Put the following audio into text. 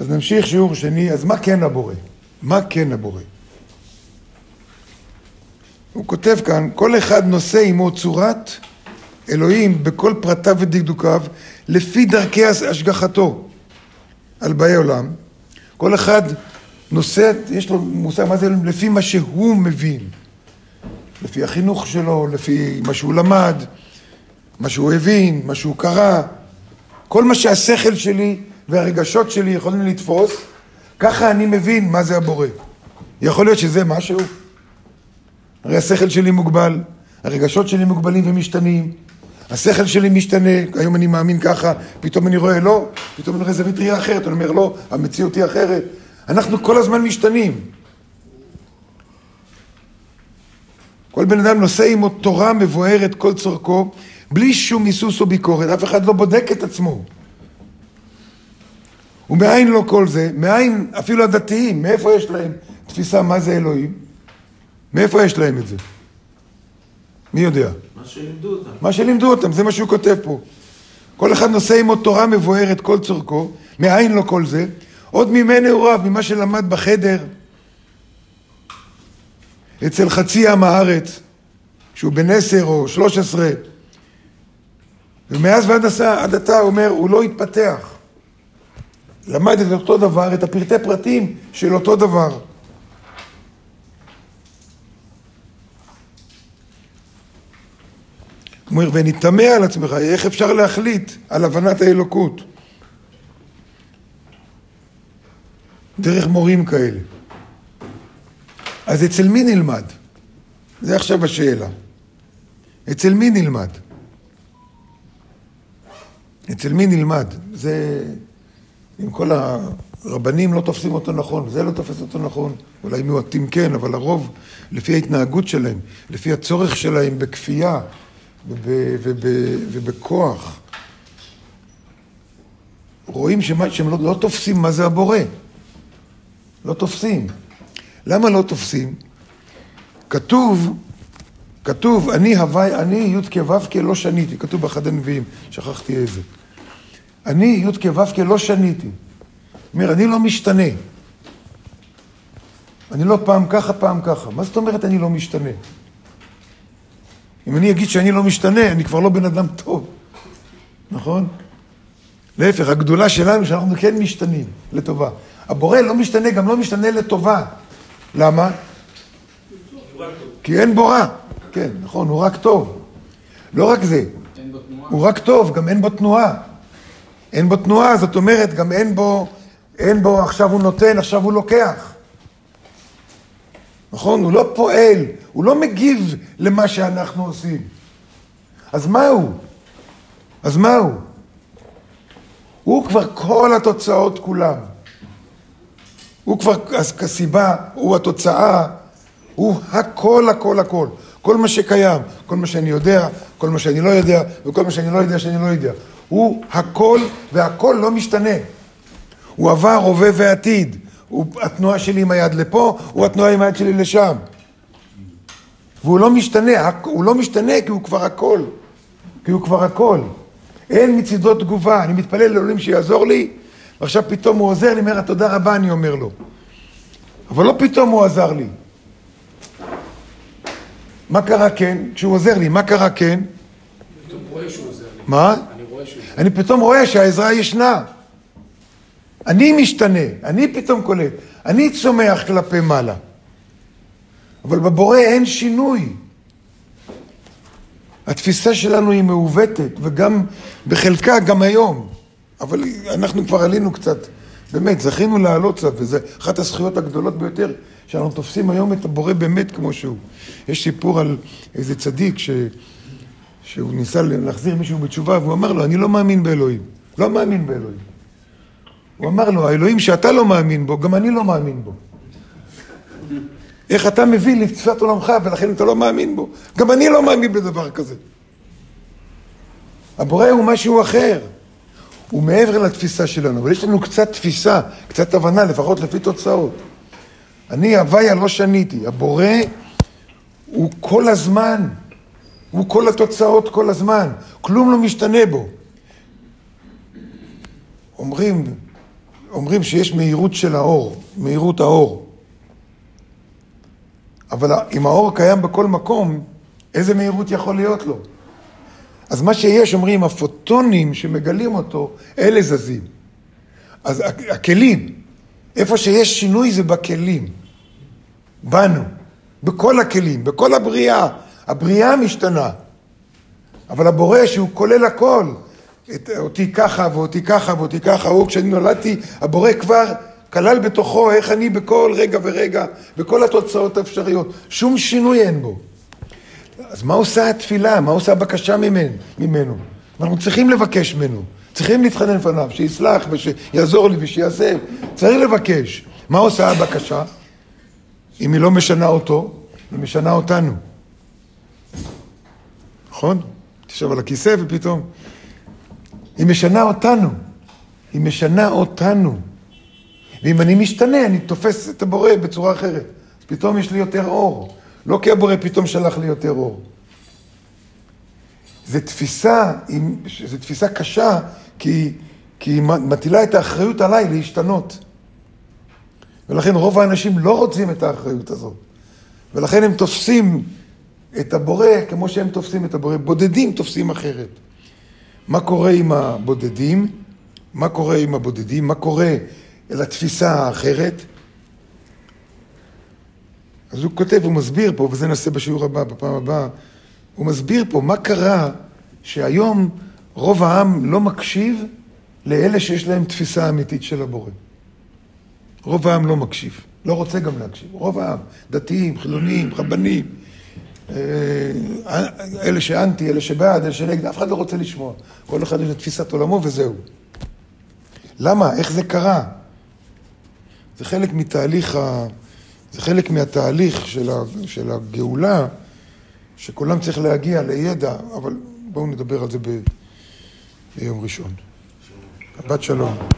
אז נמשיך שיעור שני, אז מה כן הבורא? מה כן הבורא? הוא כותב כאן, כל אחד נושא עמו צורת אלוהים בכל פרטיו ודקדוקיו, לפי דרכי השגחתו על באי עולם. כל אחד נושא, יש לו מושג מה זה לפי מה שהוא מבין. לפי החינוך שלו, לפי מה שהוא למד, מה שהוא הבין, מה שהוא קרא. כל מה שהשכל שלי והרגשות שלי יכולים לתפוס, ככה אני מבין מה זה הבורא. יכול להיות שזה משהו. הרי השכל שלי מוגבל, הרגשות שלי מוגבלים ומשתנים, השכל שלי משתנה, היום אני מאמין ככה, פתאום אני רואה לא, פתאום אני רואה זווית ראייה אחרת, אני אומר לא, המציאות היא אחרת. אנחנו כל הזמן משתנים. כל בן אדם נושא עמו תורה מבוארת כל צורכו, בלי שום היסוס או ביקורת, אף אחד לא בודק את עצמו. ומאין לא כל זה? מאין אפילו הדתיים, מאיפה יש להם תפיסה מה זה אלוהים? מאיפה יש להם את זה? מי יודע? מה שלימדו אותם. מה שלימדו אותם, זה מה שהוא כותב פה. כל אחד נושא עמו תורה מבוארת כל צורכו, מאין לו כל זה? עוד הוא רב, ממה שלמד בחדר, אצל חצי עם הארץ, שהוא בן עשר או שלוש עשרה, ומאז ועד עתה אומר, הוא לא התפתח. למד את אותו דבר, את הפרטי פרטים של אותו דבר. הוא אומר, ונתמה על עצמך, איך אפשר להחליט על הבנת האלוקות? דרך מורים כאלה. אז אצל מי נלמד? זה עכשיו השאלה. אצל מי נלמד? אצל מי נלמד? זה... אם כל הרבנים לא תופסים אותו נכון, זה לא תופס אותו נכון, אולי מועטים כן, אבל הרוב, לפי ההתנהגות שלהם, לפי הצורך שלהם בכפייה וב, ובכוח, רואים שמה, שהם לא, לא תופסים מה זה הבורא. לא תופסים. למה לא תופסים? כתוב, כתוב, אני הווי, אני י' כו' לא שניתי, כתוב באחד הנביאים, שכחתי איזה. אני י' כו' לא שניתי. אומר, אני לא משתנה. אני לא פעם ככה, פעם ככה. מה זאת אומרת אני לא משתנה? אם אני אגיד שאני לא משתנה, אני כבר לא בן אדם טוב, נכון? להפך, הגדולה שלנו שאנחנו כן משתנים לטובה. הבורא לא משתנה, גם לא משתנה לטובה. למה? כי אין בו רע. כן, נכון, הוא רק טוב. לא רק זה, הוא רק טוב, גם אין בו תנועה. אין בו תנועה, זאת אומרת, גם אין בו, אין בו עכשיו הוא נותן, עכשיו הוא לוקח. נכון? הוא לא פועל, הוא לא מגיב למה שאנחנו עושים. אז מה הוא? אז מה הוא? הוא כבר כל התוצאות כולם. הוא כבר כסיבה, הוא התוצאה, הוא הכל, הכל, הכל. כל מה שקיים, כל מה שאני יודע, כל מה שאני לא יודע, וכל מה שאני לא יודע שאני לא יודע. הוא הכל, והכל לא משתנה. הוא עבר, הווה ועתיד. הוא התנועה שלי עם היד לפה, הוא התנועה עם היד שלי לשם. והוא לא משתנה, הוא לא משתנה כי הוא כבר הכל. כי הוא כבר הכל. אין מצידו תגובה, אני מתפלל לאלוהים שיעזור לי, ועכשיו פתאום הוא עוזר לי, אומר, תודה רבה, אני אומר לו. אבל לא פתאום הוא עזר לי. מה קרה כן? כשהוא עוזר לי, מה קרה כן? פתאום רואה שהוא עוזר לי. מה? אני פתאום רואה שהעזרה ישנה. אני משתנה, אני פתאום קולט, אני צומח כלפי מעלה. אבל בבורא אין שינוי. התפיסה שלנו היא מעוותת, וגם בחלקה גם היום. אבל אנחנו כבר עלינו קצת, באמת, זכינו לעלות קצת, וזו אחת הזכויות הגדולות ביותר, שאנחנו תופסים היום את הבורא באמת כמו שהוא. יש סיפור על איזה צדיק ש... שהוא ניסה להחזיר מישהו בתשובה, והוא אמר לו, אני לא מאמין באלוהים. לא מאמין באלוהים. הוא אמר לו, האלוהים שאתה לא מאמין בו, גם אני לא מאמין בו. איך אתה מביא לתפיסת עולמך ולכן אתה לא מאמין בו? גם אני לא מאמין בדבר כזה. הבורא הוא משהו אחר. הוא מעבר לתפיסה שלנו, אבל יש לנו קצת תפיסה, קצת הבנה, לפחות לפי תוצאות. אני הוויה לא שניתי, הבורא הוא כל הזמן, הוא כל התוצאות כל הזמן, כלום לא משתנה בו. אומרים, אומרים שיש מהירות של האור, מהירות האור. אבל אם האור קיים בכל מקום, איזה מהירות יכול להיות לו? אז מה שיש, אומרים, הפוטונים שמגלים אותו, אלה זזים. אז הכלים, איפה שיש שינוי זה בכלים. בנו, בכל הכלים, בכל הבריאה. הבריאה משתנה. אבל הבורא שהוא כולל הכל, את, אותי ככה ואותי ככה ואותי ככה, הוא כשאני נולדתי, הבורא כבר כלל בתוכו איך אני בכל רגע ורגע, בכל התוצאות האפשריות. שום שינוי אין בו. אז מה עושה התפילה? מה עושה הבקשה ממנו? ממנו? אנחנו צריכים לבקש ממנו, צריכים להתחנן לפניו, שיסלח ושיעזור לי ושיעשה. צריך לבקש. מה עושה הבקשה? אם היא לא משנה אותו, היא משנה אותנו. נכון? תשב על הכיסא ופתאום... היא משנה אותנו. היא משנה אותנו. ואם אני משתנה, אני תופס את הבורא בצורה אחרת. פתאום יש לי יותר אור. לא כי הבורא פתאום שלח לי יותר אור. זו תפיסה, זו תפיסה קשה, כי, כי היא מטילה את האחריות עליי להשתנות. ולכן רוב האנשים לא רוצים את האחריות הזאת. ולכן הם תופסים את הבורא כמו שהם תופסים את הבורא. בודדים תופסים אחרת. מה קורה עם הבודדים? מה קורה עם הבודדים? מה קורה לתפיסה האחרת? אז הוא כותב, הוא מסביר פה, וזה נעשה בשיעור הבא, בפעם הבאה, הוא מסביר פה מה קרה שהיום רוב העם לא מקשיב לאלה שיש להם תפיסה אמיתית של הבורא. רוב העם לא מקשיב, לא רוצה גם להקשיב. רוב העם, דתיים, חילונים, רבנים, אלה שאנטי, אלה שבעד, אלה שנגד, אף אחד לא רוצה לשמוע. כל אחד יש את תפיסת עולמו וזהו. למה? איך זה קרה? זה חלק מתהליך ה... זה חלק מהתהליך של, ה... של הגאולה, שכולם צריך להגיע לידע, אבל בואו נדבר על זה ב... ביום ראשון. בת שלום.